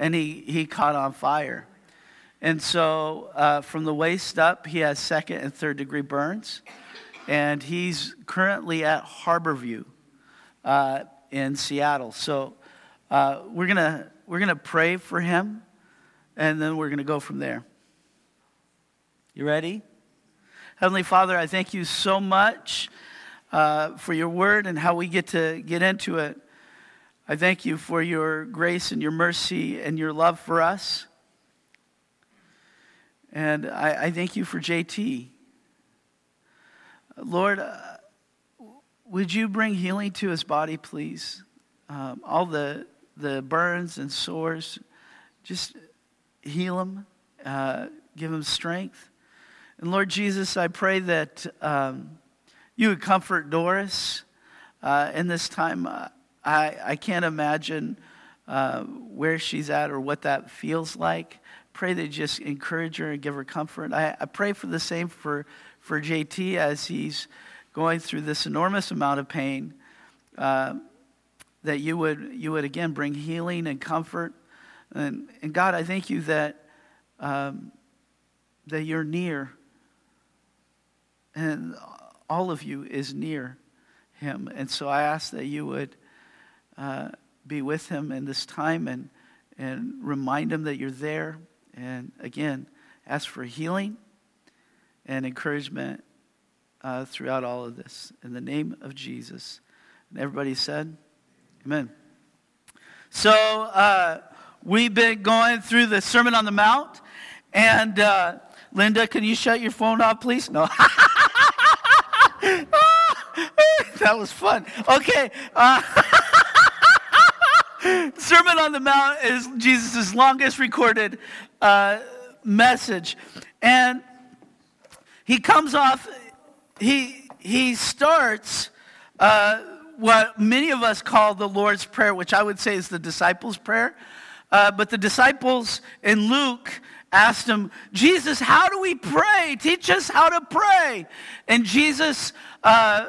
and he, he caught on fire. And so uh, from the waist up, he has second and third degree burns. And he's currently at Harborview uh, in Seattle. So uh, we're going we're to pray for him, and then we're going to go from there. You ready? Heavenly Father, I thank you so much uh, for your word and how we get to get into it. I thank you for your grace and your mercy and your love for us. And I, I thank you for JT. Lord, uh, would you bring healing to his body, please? Um, all the, the burns and sores, just heal him, uh, give him strength. And Lord Jesus, I pray that um, you would comfort Doris uh, in this time. I, I can't imagine uh, where she's at or what that feels like pray that you just encourage her and give her comfort. I, I pray for the same for, for JT as he's going through this enormous amount of pain. Uh, that you would, you would again bring healing and comfort. And, and God, I thank you that, um, that you're near. And all of you is near him. And so I ask that you would uh, be with him in this time and, and remind him that you're there. And again, ask for healing and encouragement uh, throughout all of this. In the name of Jesus. And everybody said, Amen. So uh, we've been going through the Sermon on the Mount. And uh, Linda, can you shut your phone off, please? No. that was fun. Okay. Sermon on the Mount is Jesus' longest recorded uh, message. And he comes off, he, he starts uh, what many of us call the Lord's Prayer, which I would say is the disciples' prayer. Uh, but the disciples in Luke asked him, Jesus, how do we pray? Teach us how to pray. And Jesus uh,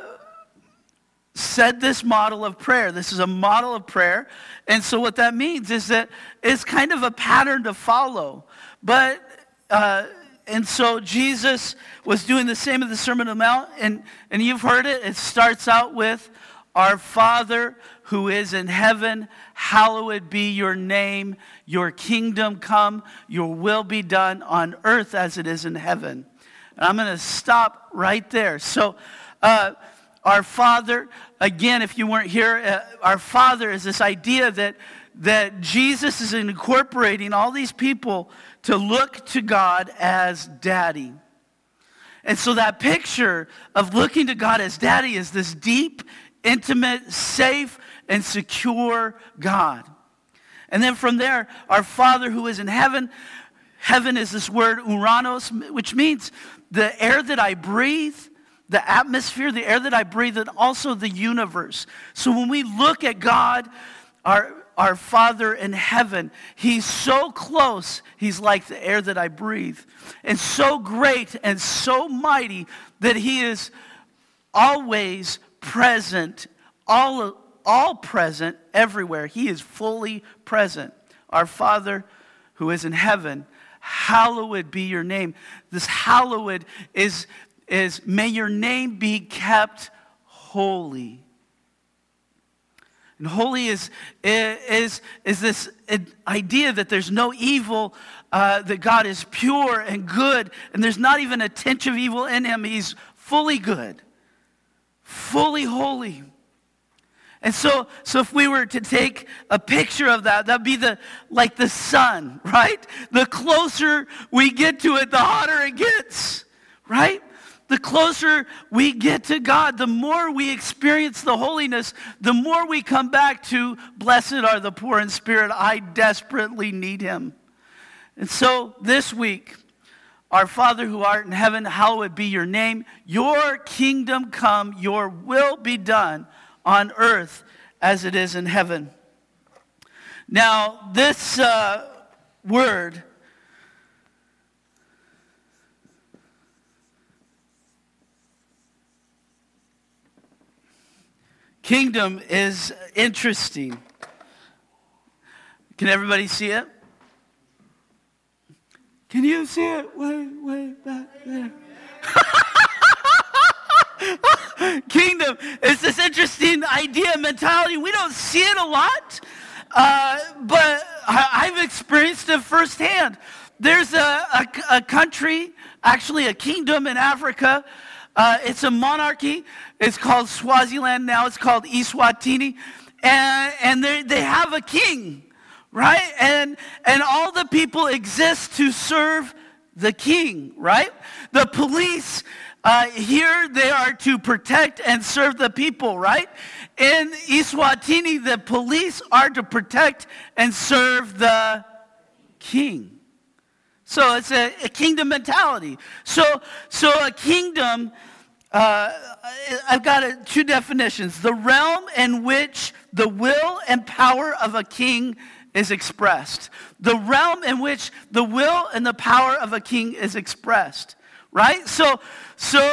said this model of prayer. This is a model of prayer. And so, what that means is that it's kind of a pattern to follow. But, uh, and so Jesus was doing the same in the Sermon on the Mount. And, and you've heard it. It starts out with, Our Father who is in heaven, hallowed be your name. Your kingdom come, your will be done on earth as it is in heaven. And I'm going to stop right there. So, uh, our Father, again, if you weren't here, uh, our Father is this idea that, that Jesus is incorporating all these people to look to God as daddy. And so that picture of looking to God as daddy is this deep, intimate, safe, and secure God. And then from there, our Father who is in heaven, heaven is this word uranos, which means the air that I breathe, the atmosphere, the air that I breathe, and also the universe. So when we look at God, our, our Father in heaven, He's so close, He's like the air that I breathe, and so great and so mighty that He is always present, all, all present everywhere. He is fully present. Our Father who is in heaven, hallowed be your name. This hallowed is is may your name be kept holy. And holy is, is, is this idea that there's no evil, uh, that God is pure and good, and there's not even a tinge of evil in him. He's fully good, fully holy. And so, so if we were to take a picture of that, that'd be the like the sun, right? The closer we get to it, the hotter it gets, right? The closer we get to God, the more we experience the holiness, the more we come back to, blessed are the poor in spirit. I desperately need him. And so this week, our Father who art in heaven, hallowed be your name. Your kingdom come, your will be done on earth as it is in heaven. Now, this uh, word kingdom is interesting. Can everybody see it? Can you see it way, way back there? Kingdom is this interesting idea, mentality. We don't see it a lot, uh, but I, have experienced it firsthand. There's a, a, a, country, actually a kingdom in Africa. Uh, it's a monarchy. It's called Swaziland now. It's called Eswatini. And, and they, they have a king right? And, and all the people exist to serve the king, right? The police uh, here, they are to protect and serve the people, right? In Eswatini, the police are to protect and serve the king. So it's a, a kingdom mentality. So, so a kingdom, uh, I've got a, two definitions. The realm in which the will and power of a king is expressed. The realm in which the will and the power of a king is expressed. Right? So, so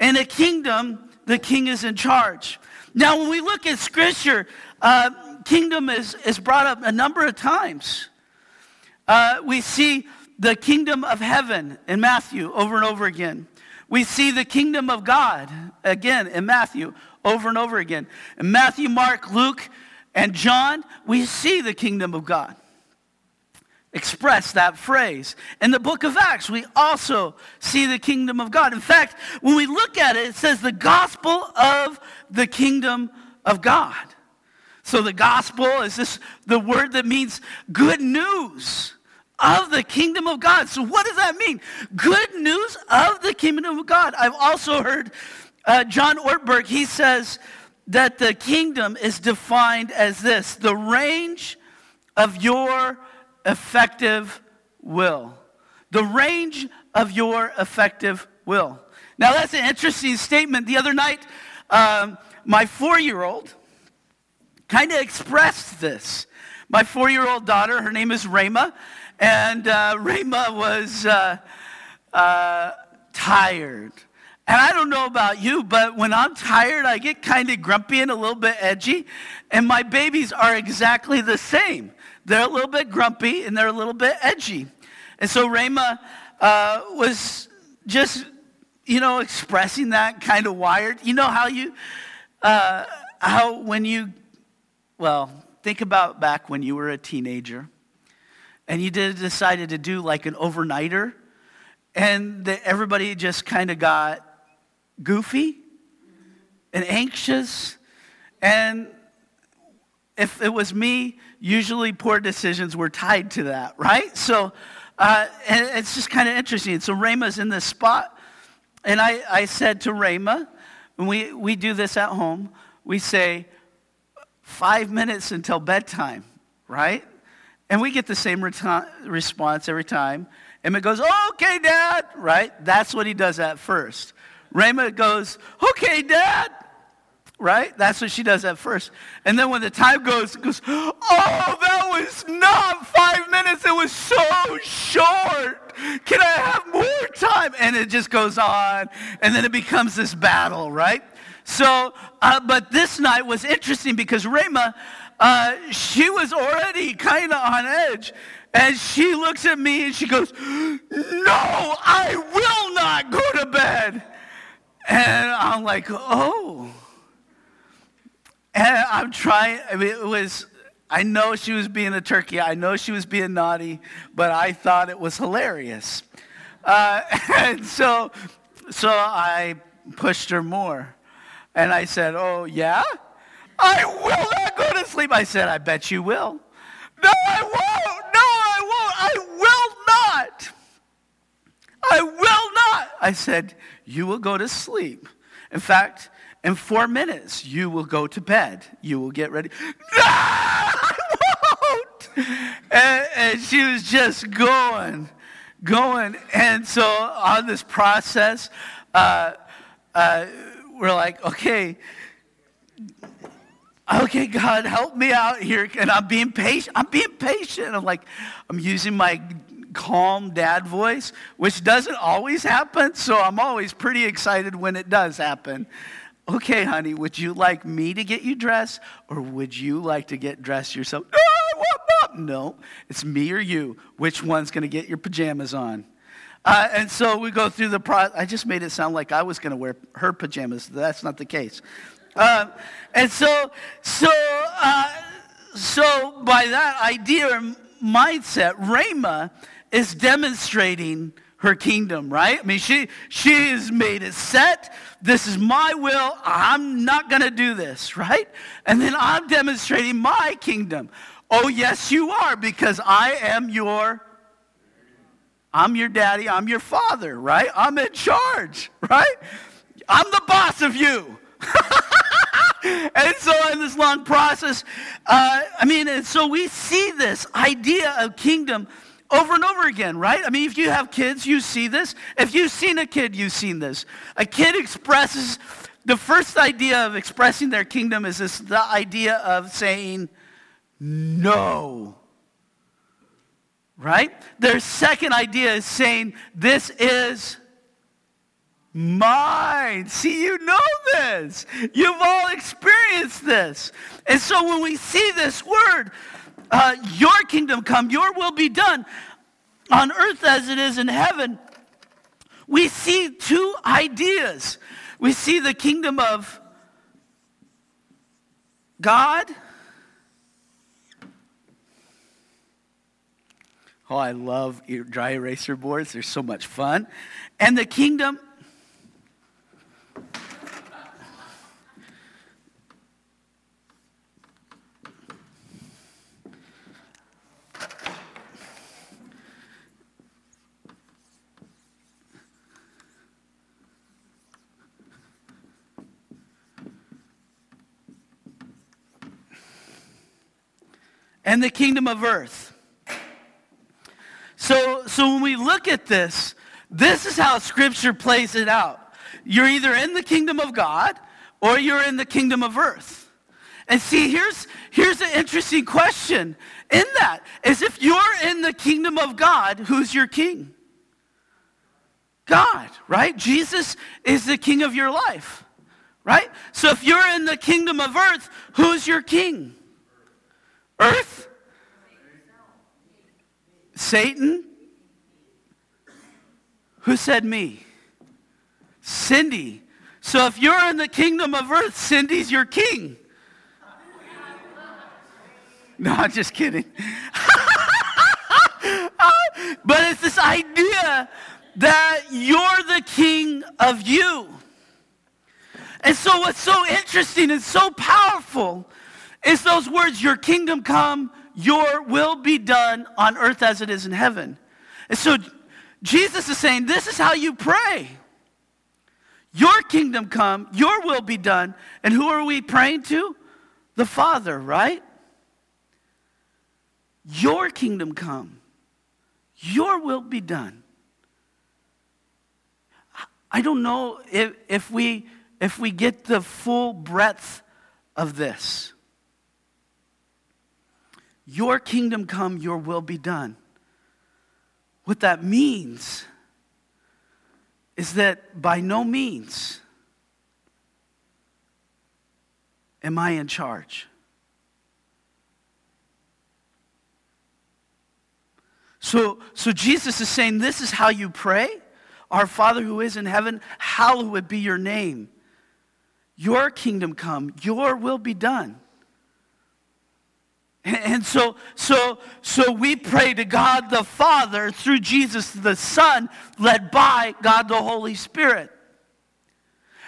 in a kingdom, the king is in charge. Now, when we look at scripture, uh, kingdom is, is brought up a number of times. Uh, we see the kingdom of heaven in Matthew over and over again. We see the kingdom of God again in Matthew over and over again. In Matthew, Mark, Luke, and John, we see the kingdom of God express that phrase. In the book of Acts, we also see the kingdom of God. In fact, when we look at it, it says the gospel of the kingdom of God. So the gospel is this the word that means good news of the kingdom of God. So what does that mean? Good news of the kingdom of God. I've also heard uh, John Ortberg, he says that the kingdom is defined as this the range of your effective will. The range of your effective will. Now, that's an interesting statement. The other night, um, my four year old kind of expressed this. My four year old daughter, her name is Rayma, and uh, was uh, uh, tired and I don't know about you, but when I'm tired, I get kind of grumpy and a little bit edgy. And my babies are exactly the same. They're a little bit grumpy and they're a little bit edgy. And so Rayma uh, was just, you know, expressing that kind of wired. You know how you, uh, how when you, well, think about back when you were a teenager and you did, decided to do like an overnighter and everybody just kind of got goofy and anxious. And if it was me, usually poor decisions were tied to that, right? So uh, it's just kind of interesting. So Rayma's in this spot. And I, I said to Rama, when we, we do this at home, we say five minutes until bedtime, right? And we get the same response every time. It goes, okay, Dad, right? That's what he does at first. Rayma goes, okay, Dad. Right? That's what she does at first. And then when the time goes, goes, oh, that was not five minutes. It was so short. Can I have more time? And it just goes on. And then it becomes this battle, right? So, uh, but this night was interesting because Rayma, uh, she was already kind of on edge. And she looks at me and she goes, No, I will not go to bed. And I'm like, oh. And I'm trying, I mean, it was, I know she was being a turkey. I know she was being naughty, but I thought it was hilarious. Uh, and so, so I pushed her more. And I said, oh, yeah? I will not go to sleep. I said, I bet you will. No, I won't. No, I won't. I will not. I will not. I said, You will go to sleep. In fact, in four minutes, you will go to bed. You will get ready. No, I won't. And, and she was just going, going. And so on this process, uh, uh, we're like, okay, okay, God, help me out here. And I'm being patient. I'm being patient. I'm like, I'm using my calm dad voice, which doesn't always happen. So I'm always pretty excited when it does happen. Okay, honey, would you like me to get you dressed or would you like to get dressed yourself? No, it's me or you. Which one's going to get your pajamas on? Uh, and so we go through the process. I just made it sound like I was going to wear her pajamas. That's not the case. Uh, and so, so, uh, so by that idea or mindset, Rhema is demonstrating her kingdom, right? I mean, she she has made it set. This is my will. I'm not going to do this, right? And then I'm demonstrating my kingdom. Oh, yes, you are, because I am your I'm your daddy, I'm your father, right? I'm in charge, right? I'm the boss of you. and so in this long process, uh, I mean, and so we see this idea of kingdom over and over again, right? I mean, if you have kids, you see this. If you've seen a kid, you've seen this. A kid expresses, the first idea of expressing their kingdom is this the idea of saying no. Right? Their second idea is saying, This is mine. See, you know this. You've all experienced this. And so when we see this word, uh, your kingdom come, your will be done on earth as it is in heaven, we see two ideas. We see the kingdom of God. Oh, I love dry eraser boards. They're so much fun. And the kingdom and the kingdom of earth. So, so when we look at this, this is how Scripture plays it out. You're either in the kingdom of God or you're in the kingdom of earth. And see, here's, here's an interesting question in that is if you're in the kingdom of God, who's your king? God, right? Jesus is the king of your life, right? So if you're in the kingdom of earth, who's your king? Earth? Satan? Who said me? Cindy. So if you're in the kingdom of earth, Cindy's your king. No, I'm just kidding. but it's this idea that you're the king of you. And so, what's so interesting and so powerful is those words, Your kingdom come, your will be done on earth as it is in heaven. And so Jesus is saying, This is how you pray. Your kingdom come, your will be done. And who are we praying to? The Father, right? Your kingdom come, your will be done. I don't know if, if, we, if we get the full breadth of this. Your kingdom come, your will be done. What that means is that by no means am I in charge. So, so Jesus is saying, This is how you pray. Our Father who is in heaven, hallowed be your name. Your kingdom come, your will be done. And so, so, so we pray to God the Father through Jesus the Son, led by God the Holy Spirit.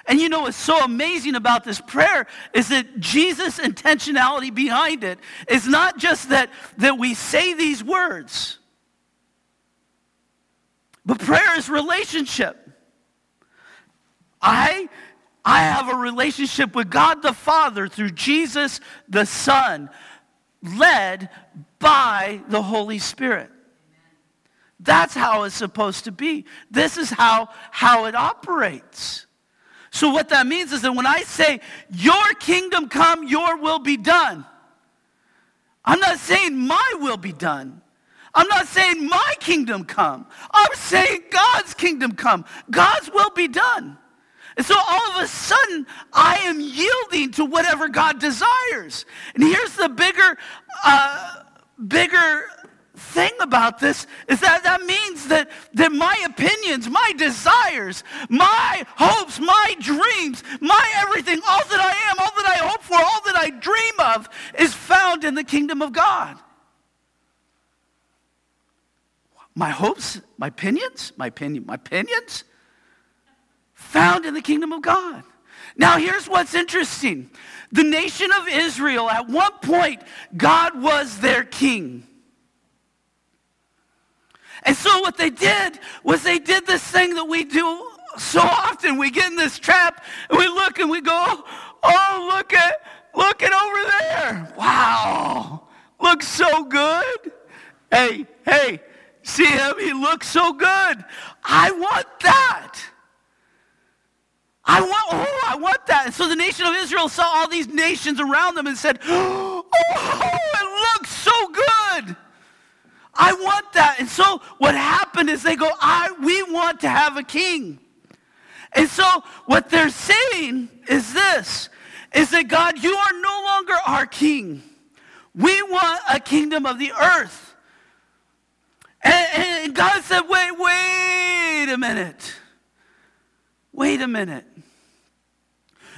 And you know what's so amazing about this prayer is that Jesus' intentionality behind it is not just that, that we say these words, but prayer is relationship. I, I have a relationship with God the Father through Jesus the Son led by the Holy Spirit. That's how it's supposed to be. This is how, how it operates. So, what that means is that when I say, Your kingdom come, your will be done, I'm not saying my will be done. I'm not saying my kingdom come. I'm saying God's kingdom come. God's will be done. And so all of a sudden, I am yielding to whatever God desires. And here's the bigger uh, bigger thing about this is that that means that, that my opinions, my desires, my hopes, my dreams, my everything, all that I am, all that I hope for, all that I dream of is found in the kingdom of God. My hopes, my opinions, my opinion, my opinions found in the kingdom of God. Now, here's what's interesting. The nation of Israel, at one point, God was their king. And so what they did was they did this thing that we do so often. We get in this trap and we look and we go, oh, look at, look at over there. Wow, looks so good. Hey, hey, see him? He looks so good. I want that. I want, oh, I want that. And so the nation of Israel saw all these nations around them and said, oh, it looks so good. I want that. And so what happened is they go, I, we want to have a king. And so what they're saying is this, is that God, you are no longer our king. We want a kingdom of the earth. And, and God said, wait, wait a minute. Wait a minute.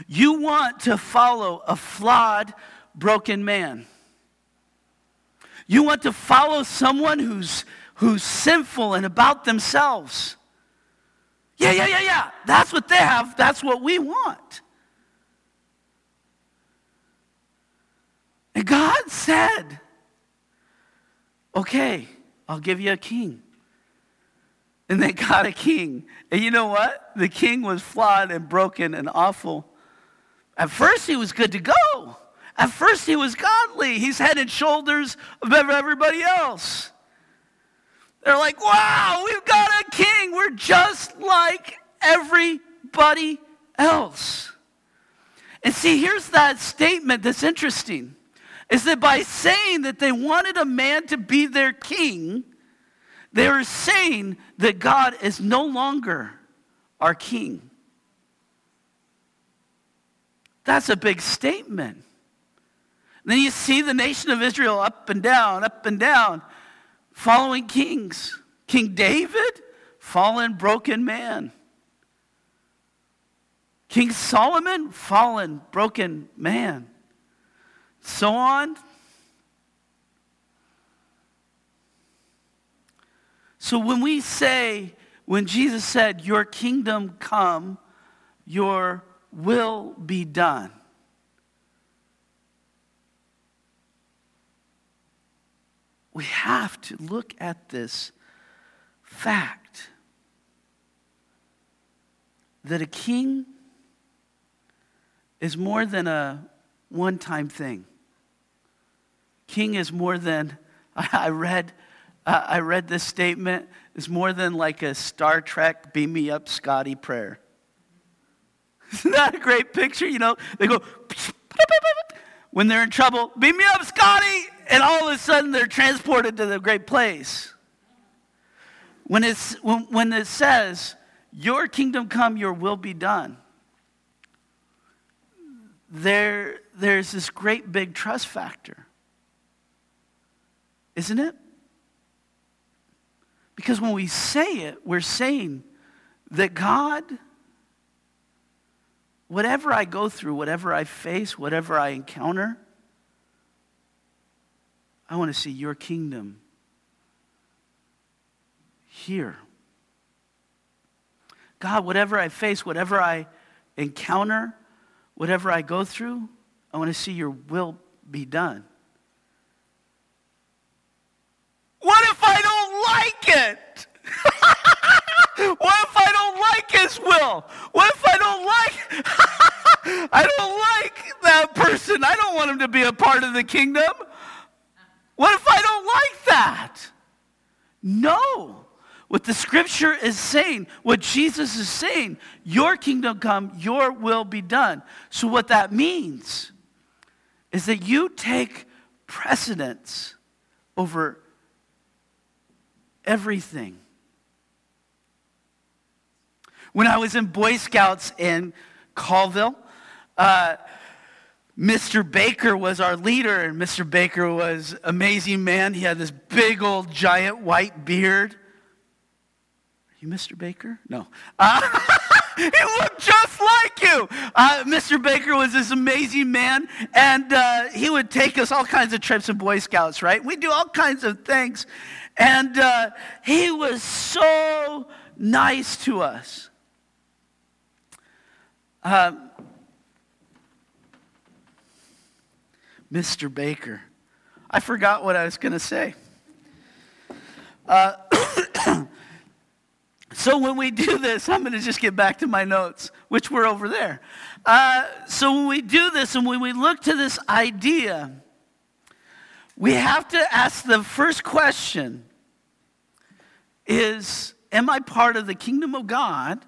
You want to follow a flawed, broken man. You want to follow someone who's, who's sinful and about themselves. Yeah, yeah, yeah, yeah. That's what they have. That's what we want. And God said, okay, I'll give you a king. And they got a king. And you know what? The king was flawed and broken and awful. At first, he was good to go. At first, he was godly. He's head and shoulders above everybody else. They're like, wow, we've got a king. We're just like everybody else. And see, here's that statement that's interesting is that by saying that they wanted a man to be their king, they were saying that God is no longer our king. That's a big statement. Then you see the nation of Israel up and down, up and down, following kings. King David, fallen, broken man. King Solomon, fallen, broken man. So on. So when we say, when Jesus said, Your kingdom come, your will be done. we have to look at this fact that a king is more than a one time thing. King is more than, I read, I read this statement, is more than like a Star Trek beam me up Scotty prayer. Isn't that a great picture? You know, they go, when they're in trouble, beam me up, Scotty! and all of a sudden they're transported to the great place. When, it's, when, when it says, Your kingdom come, your will be done, there, there's this great big trust factor. Isn't it? Because when we say it, we're saying that God, whatever I go through, whatever I face, whatever I encounter, I want to see your kingdom here. God, whatever I face, whatever I encounter, whatever I go through, I want to see your will be done. What if I don't like it? what if I don't like his will? What if I don't like I don't like that person. I don't want him to be a part of the kingdom. What if I don't like that? No. What the scripture is saying, what Jesus is saying, your kingdom come, your will be done. So, what that means is that you take precedence over everything. When I was in Boy Scouts in Colville, uh, Mr. Baker was our leader, and Mr. Baker was amazing man. He had this big old giant white beard. Are you Mr. Baker? No. Uh, he looked just like you. Uh, Mr. Baker was this amazing man, and uh, he would take us all kinds of trips in Boy Scouts, right? We do all kinds of things. And uh, he was so nice to us. Um, Mr. Baker. I forgot what I was going to say. Uh, so when we do this, I'm going to just get back to my notes, which were over there. Uh, so when we do this and when we look to this idea, we have to ask the first question is, am I part of the kingdom of God?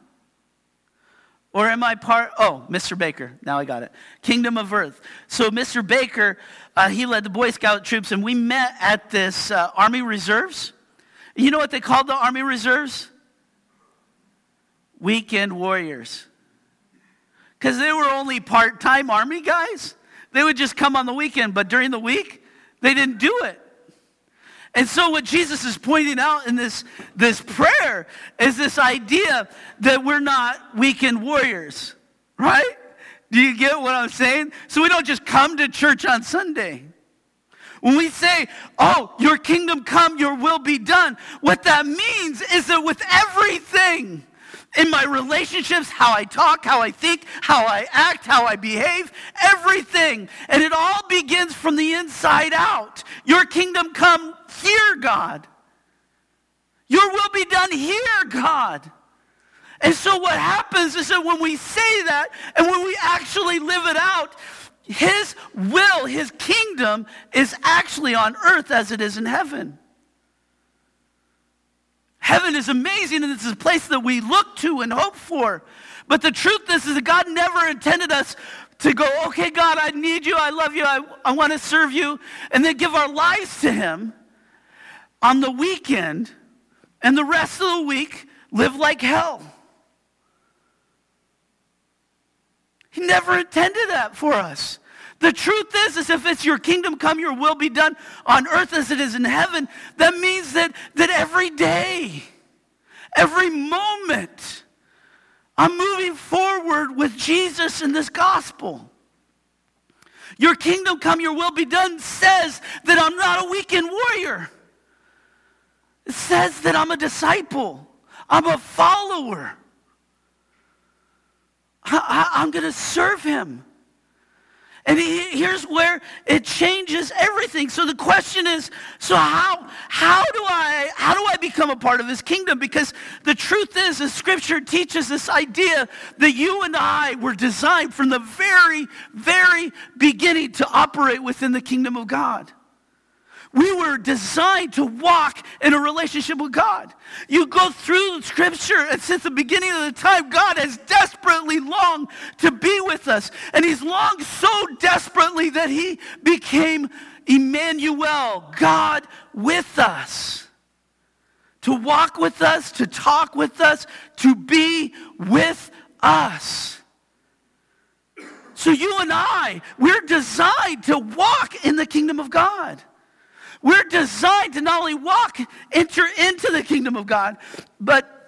Or am I part? Oh, Mr. Baker. Now I got it. Kingdom of Earth. So Mr. Baker, uh, he led the Boy Scout troops, and we met at this uh, Army Reserves. You know what they called the Army Reserves? Weekend Warriors. Because they were only part time Army guys. They would just come on the weekend, but during the week, they didn't do it. And so, what Jesus is pointing out in this, this prayer is this idea that we're not weekend warriors, right? Do you get what I'm saying? So, we don't just come to church on Sunday. When we say, Oh, your kingdom come, your will be done, what that means is that with everything, in my relationships, how I talk, how I think, how I act, how I behave, everything. And it all begins from the inside out. Your kingdom come here, God. Your will be done here, God. And so what happens is that when we say that and when we actually live it out, his will, his kingdom is actually on earth as it is in heaven. Heaven is amazing and it's a place that we look to and hope for. But the truth is, is that God never intended us to go, okay, God, I need you, I love you, I, I want to serve you, and then give our lives to Him on the weekend and the rest of the week live like hell. He never intended that for us. The truth is, is if it's your kingdom come, your will be done on earth as it is in heaven, that means that, that every day, every moment, I'm moving forward with Jesus in this gospel. Your kingdom come, your will be done says that I'm not a weekend warrior. It says that I'm a disciple. I'm a follower. I, am going to serve him. And here's where it changes everything. So the question is, so how, how do I how do I become a part of his kingdom? Because the truth is, the scripture teaches this idea that you and I were designed from the very, very beginning to operate within the kingdom of God. We were designed to walk in a relationship with God. You go through the scripture, and since the beginning of the time, God has desperately longed to be with us. And He's longed so desperately that He became Emmanuel, God with us. To walk with us, to talk with us, to be with us. So you and I, we're designed to walk in the kingdom of God. We're designed to not only walk, enter into the kingdom of God, but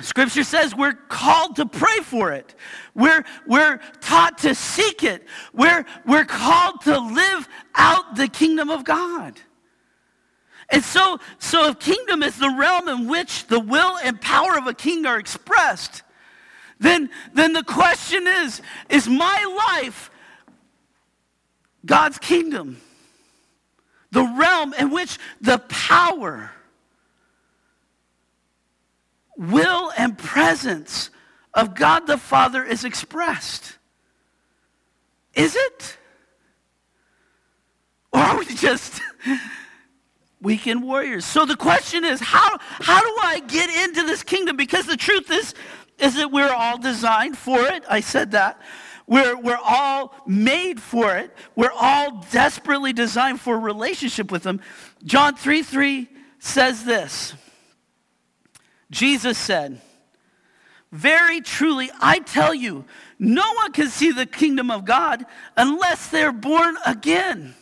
Scripture says we're called to pray for it. We're, we're taught to seek it. We're, we're called to live out the kingdom of God. And so, so if kingdom is the realm in which the will and power of a king are expressed, then, then the question is, is my life God's kingdom? The realm in which the power, will, and presence of God the Father is expressed. Is it? Or are we just weekend warriors? So the question is, how, how do I get into this kingdom? Because the truth is, is that we're all designed for it. I said that. We're, we're all made for it. We're all desperately designed for a relationship with Him. John 3 3 says this Jesus said, Very truly, I tell you, no one can see the kingdom of God unless they're born again.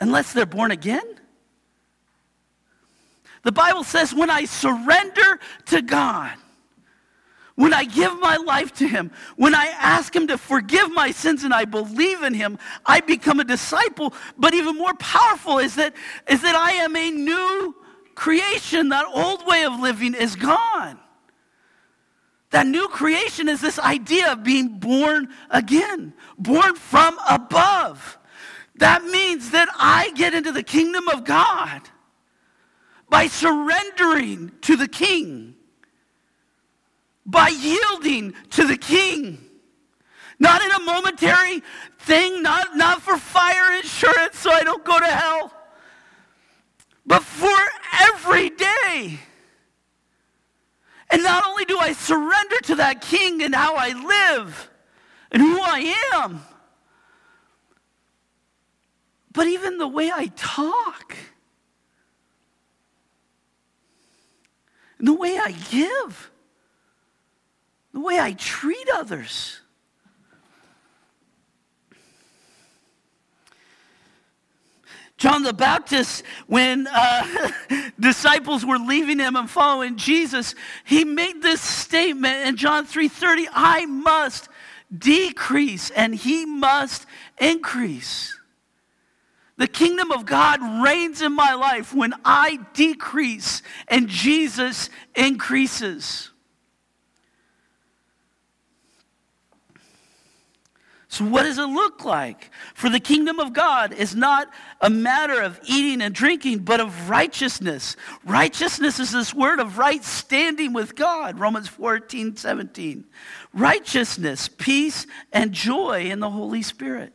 Unless they're born again? The Bible says, when I surrender to God, when I give my life to Him, when I ask Him to forgive my sins and I believe in Him, I become a disciple. But even more powerful is that, is that I am a new creation. That old way of living is gone. That new creation is this idea of being born again, born from above. That means that I get into the kingdom of God by surrendering to the king, by yielding to the king. Not in a momentary thing, not, not for fire insurance so I don't go to hell, but for every day. And not only do I surrender to that king and how I live and who I am, but even the way I talk. and the way I give, the way I treat others. John the Baptist, when uh, disciples were leaving him and following Jesus, he made this statement in John 3:30, I must decrease and he must increase. The kingdom of God reigns in my life when I decrease and Jesus increases. So, what does it look like? For the kingdom of God is not a matter of eating and drinking, but of righteousness. Righteousness is this word of right standing with God, Romans 14, 17. Righteousness, peace, and joy in the Holy Spirit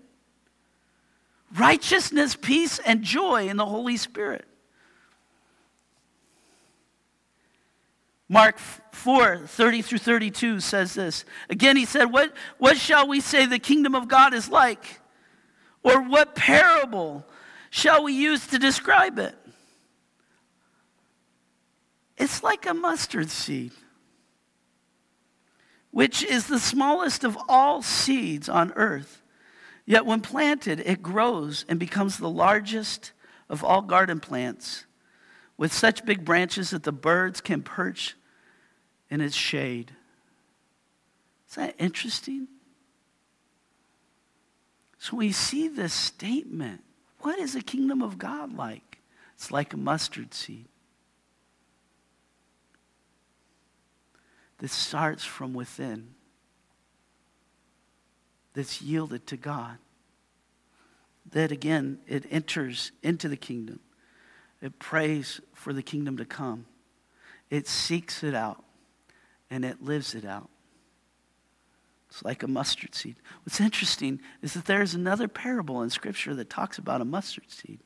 righteousness, peace, and joy in the Holy Spirit. Mark 4, 30 through 32 says this. Again, he said, what, what shall we say the kingdom of God is like? Or what parable shall we use to describe it? It's like a mustard seed, which is the smallest of all seeds on earth. Yet when planted, it grows and becomes the largest of all garden plants, with such big branches that the birds can perch in its shade. Is that interesting? So we see this statement. What is the kingdom of God like? It's like a mustard seed. that starts from within that's yielded to God. That again, it enters into the kingdom. It prays for the kingdom to come. It seeks it out and it lives it out. It's like a mustard seed. What's interesting is that there's another parable in Scripture that talks about a mustard seed.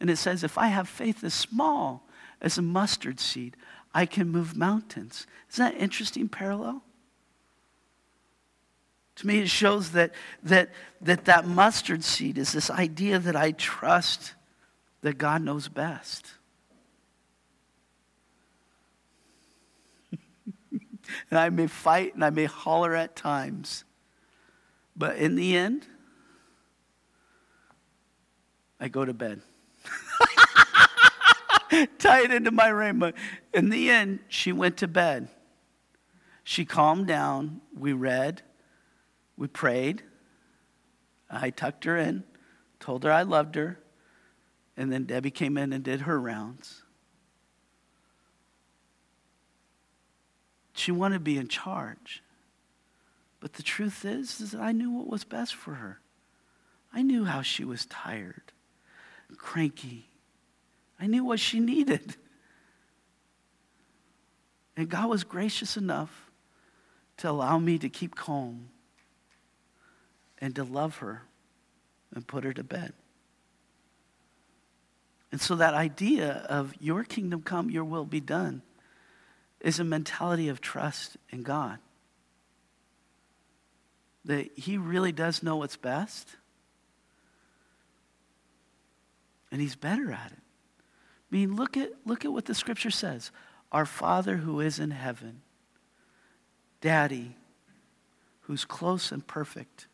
And it says, if I have faith as small as a mustard seed, I can move mountains. Isn't that interesting parallel? To me, it shows that, that, that that mustard seed is this idea that I trust that God knows best. and I may fight and I may holler at times, but in the end, I go to bed. Tie it into my rainbow. In the end, she went to bed. She calmed down. We read. We prayed. I tucked her in, told her I loved her, and then Debbie came in and did her rounds. She wanted to be in charge. But the truth is, is that I knew what was best for her. I knew how she was tired, cranky. I knew what she needed. And God was gracious enough to allow me to keep calm and to love her and put her to bed. And so, that idea of your kingdom come, your will be done, is a mentality of trust in God. That He really does know what's best, and He's better at it. I mean, look at, look at what the scripture says. Our Father who is in heaven, Daddy, who's close and perfect,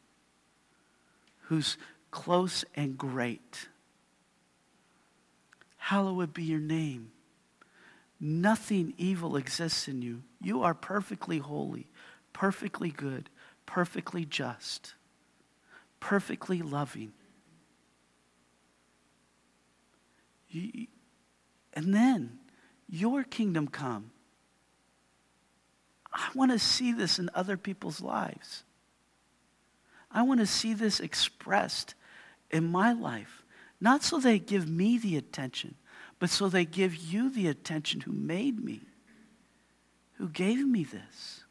who's close and great. Hallowed be your name. Nothing evil exists in you. You are perfectly holy, perfectly good, perfectly just, perfectly loving. You, and then your kingdom come. I want to see this in other people's lives. I want to see this expressed in my life. Not so they give me the attention, but so they give you the attention who made me, who gave me this.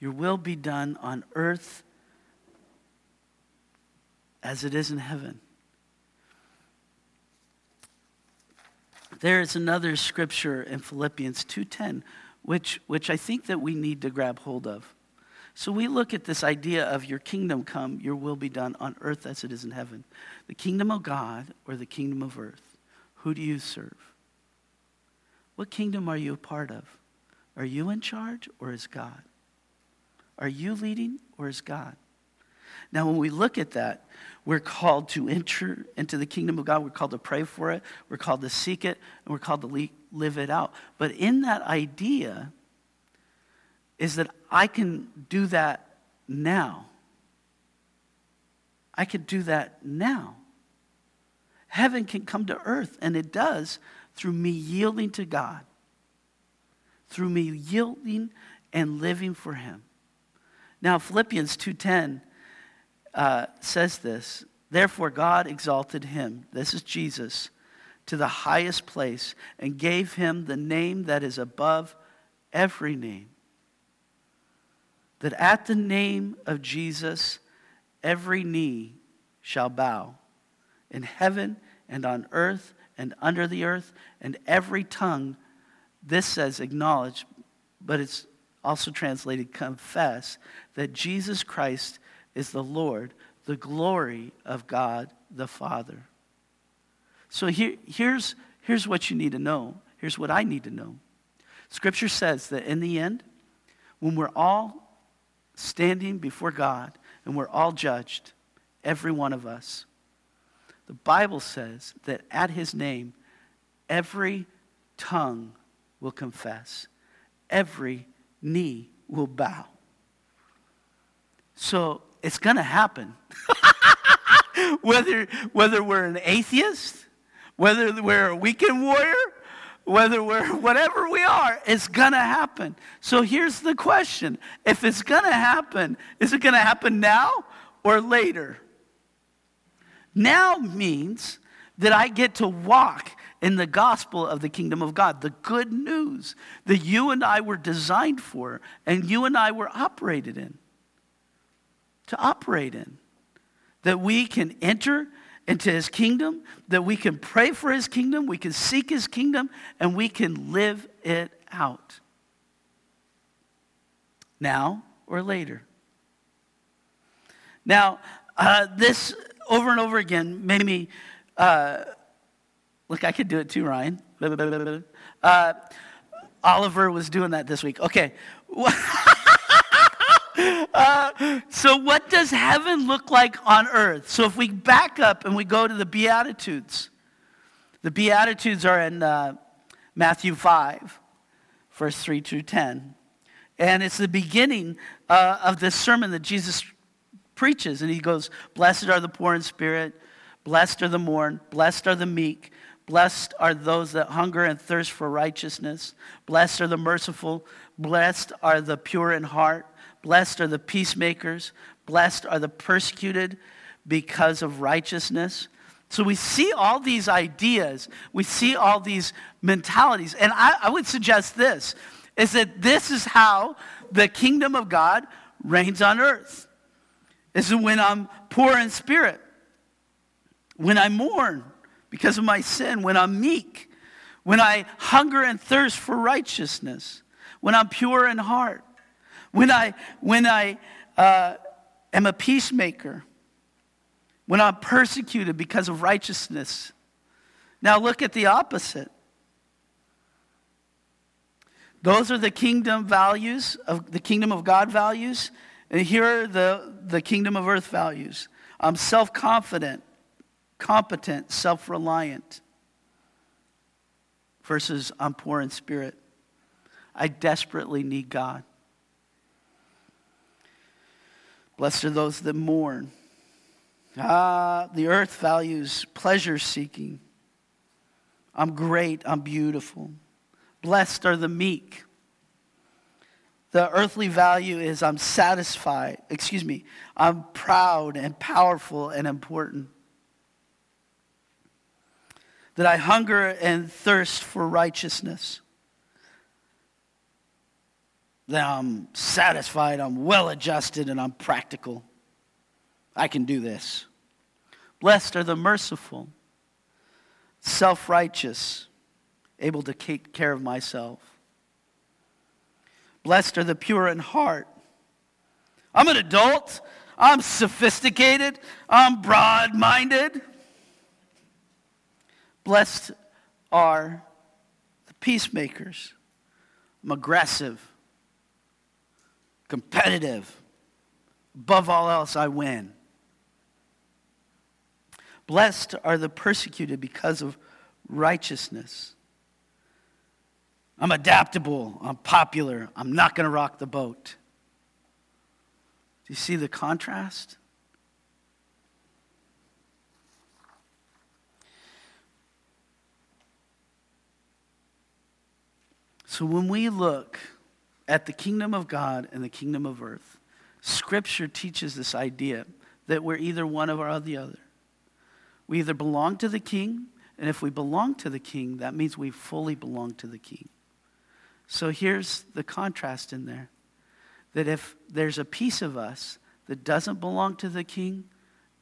Your will be done on earth as it is in heaven. There is another scripture in Philippians 2:10 which which I think that we need to grab hold of. So we look at this idea of your kingdom come, your will be done on earth as it is in heaven. The kingdom of God or the kingdom of earth? Who do you serve? What kingdom are you a part of? Are you in charge or is God? Are you leading or is God? Now, when we look at that, we're called to enter into the kingdom of God. We're called to pray for it. We're called to seek it. And we're called to live it out. But in that idea is that I can do that now. I can do that now. Heaven can come to earth, and it does through me yielding to God, through me yielding and living for Him. Now, Philippians 2:10 uh, says this. Therefore, God exalted him, this is Jesus, to the highest place and gave him the name that is above every name. That at the name of Jesus, every knee shall bow in heaven and on earth and under the earth, and every tongue, this says acknowledge, but it's also translated confess, that Jesus Christ is the Lord, the glory of God the Father. So here, here's, here's what you need to know. Here's what I need to know. Scripture says that in the end, when we're all standing before God and we're all judged, every one of us, the Bible says that at his name, every tongue will confess, every knee will bow. So it's going to happen. whether, whether we're an atheist, whether we're a weekend warrior, whether we're whatever we are, it's to happen. So here's the question if it's to happen, is it to happen now or later? Now means that I get to walk in the gospel of the kingdom of God, the good news that you and I were designed for and you and I were operated in to operate in. That we can enter into his kingdom, that we can pray for his kingdom, we can seek his kingdom, and we can live it out. Now or later. Now, uh, this over and over again made me, uh, look, I could do it too, Ryan. Uh, Oliver was doing that this week. Okay. Uh, so, what does heaven look like on earth? So, if we back up and we go to the Beatitudes, the Beatitudes are in uh, Matthew 5, verse 3 through 10. And it's the beginning uh, of this sermon that Jesus preaches. And he goes, Blessed are the poor in spirit, blessed are the mourn, blessed are the meek, blessed are those that hunger and thirst for righteousness, blessed are the merciful, blessed are the pure in heart. Blessed are the peacemakers. Blessed are the persecuted because of righteousness. So we see all these ideas, we see all these mentalities. And I, I, would suggest this is that this is how the kingdom of God reigns on earth. Is when I'm poor in spirit, when I mourn because of my sin, when I'm meek, when I hunger and thirst for righteousness, when I'm pure in heart when I, when I uh, am a peacemaker, when I'm persecuted because of righteousness, Now look at the opposite. Those are the kingdom values of the kingdom of God values. And here are the, the kingdom of earth values. I'm self confident, competent, self reliant, versus I'm poor in spirit. I desperately need God. Blessed are those that mourn. Ah, the earth values pleasure seeking. I'm great, I'm beautiful. Blessed are the meek. The earthly value is I'm satisfied, excuse me, I'm proud and powerful and important. That I hunger and thirst for righteousness. That I'm satisfied, I'm well adjusted, and I'm practical. I can do this. Blessed are the merciful, self righteous, able to take care of myself. Blessed are the pure in heart. I'm an adult. I'm sophisticated. I'm broad minded. Blessed are the peacemakers. I'm aggressive, competitive. Above all else, I win. Blessed are the persecuted because of righteousness. I'm adaptable. I'm popular. I'm not going to rock the boat. Do you see the contrast? So when we look at the kingdom of God and the kingdom of earth, Scripture teaches this idea that we're either one or the other. We either belong to the king, and if we belong to the king, that means we fully belong to the king. So here's the contrast in there that if there's a piece of us that doesn't belong to the king,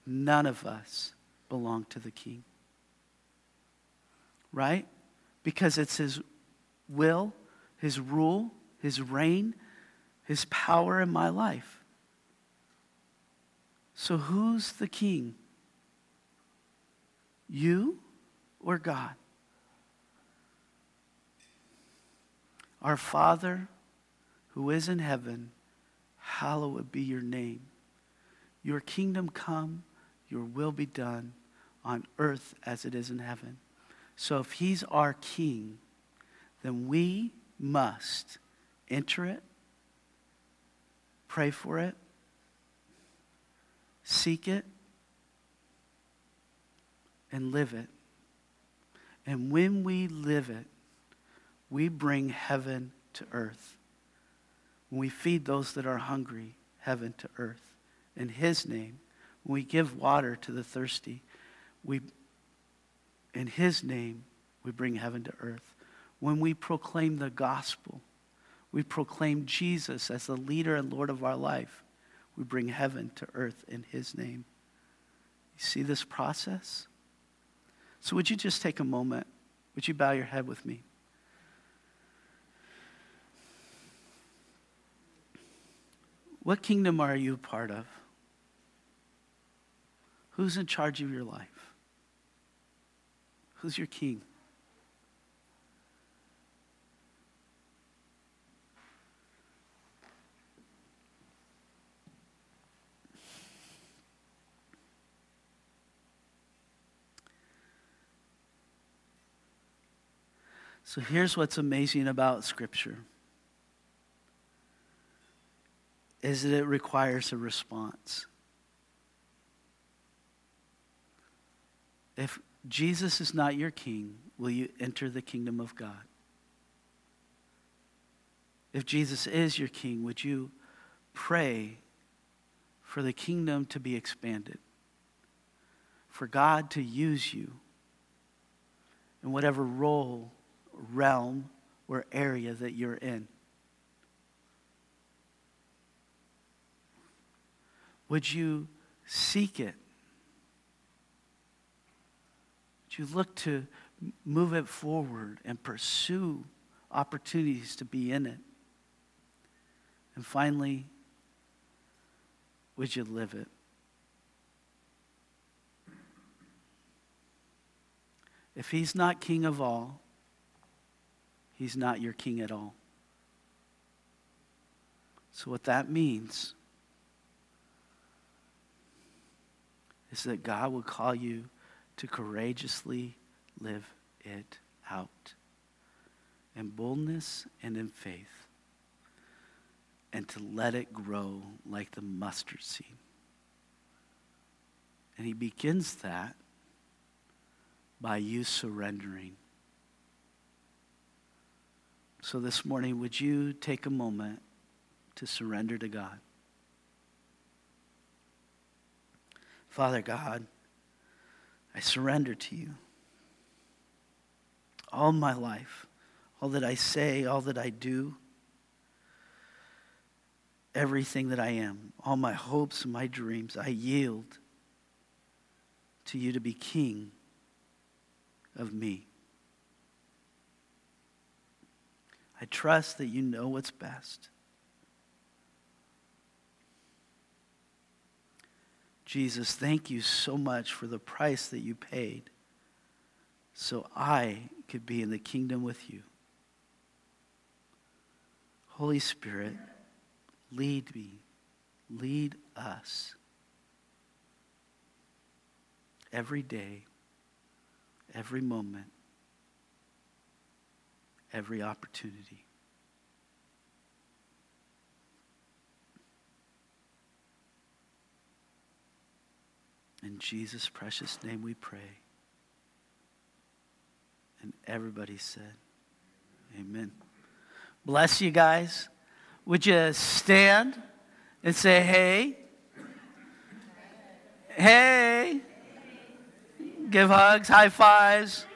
none of us belong to the king. Right? Because it's his will, his rule, his reign, his power in my life. So who's the king? You or God? Our Father who is in heaven, hallowed be your name. Your kingdom come, your will be done on earth as it is in heaven. So if he's our king, then we must enter it, pray for it, seek it, and live it. And when we live it, we bring heaven to earth. When we feed those that are hungry, heaven to earth. In His name, when we give water to the thirsty, we, in His name, we bring heaven to earth. When we proclaim the gospel, we proclaim Jesus as the leader and Lord of our life. We bring heaven to earth in His name. You see this process? So, would you just take a moment? Would you bow your head with me? What kingdom are you part of? Who's in charge of your life? Who's your king? So here's what's amazing about Scripture. is that it requires a response. If Jesus is not your king, will you enter the kingdom of God? If Jesus is your king, would you pray for the kingdom to be expanded? For God to use you in whatever role, realm, or area that you're in? Would you seek it? Would you look to move it forward and pursue opportunities to be in it? And finally, would you live it? If he's not king of all, he's not your king at all. So, what that means is that God will call you to courageously live it out in boldness and in faith, and to let it grow like the mustard seed. And he begins that by you surrendering. So this morning, would you take a moment to surrender to God? Father God, I surrender to you all my life, all that I say, all that I do, everything that I am, all my hopes and my dreams, I yield to you to be king of me. I trust that you know what's best. Jesus, thank you so much for the price that you paid so I could be in the kingdom with you. Holy Spirit, lead me, lead us every day, every moment, every opportunity. In Jesus' precious name we pray. And everybody said, Amen. Bless you guys. Would you stand and say, Hey? Hey? Give hugs, high fives.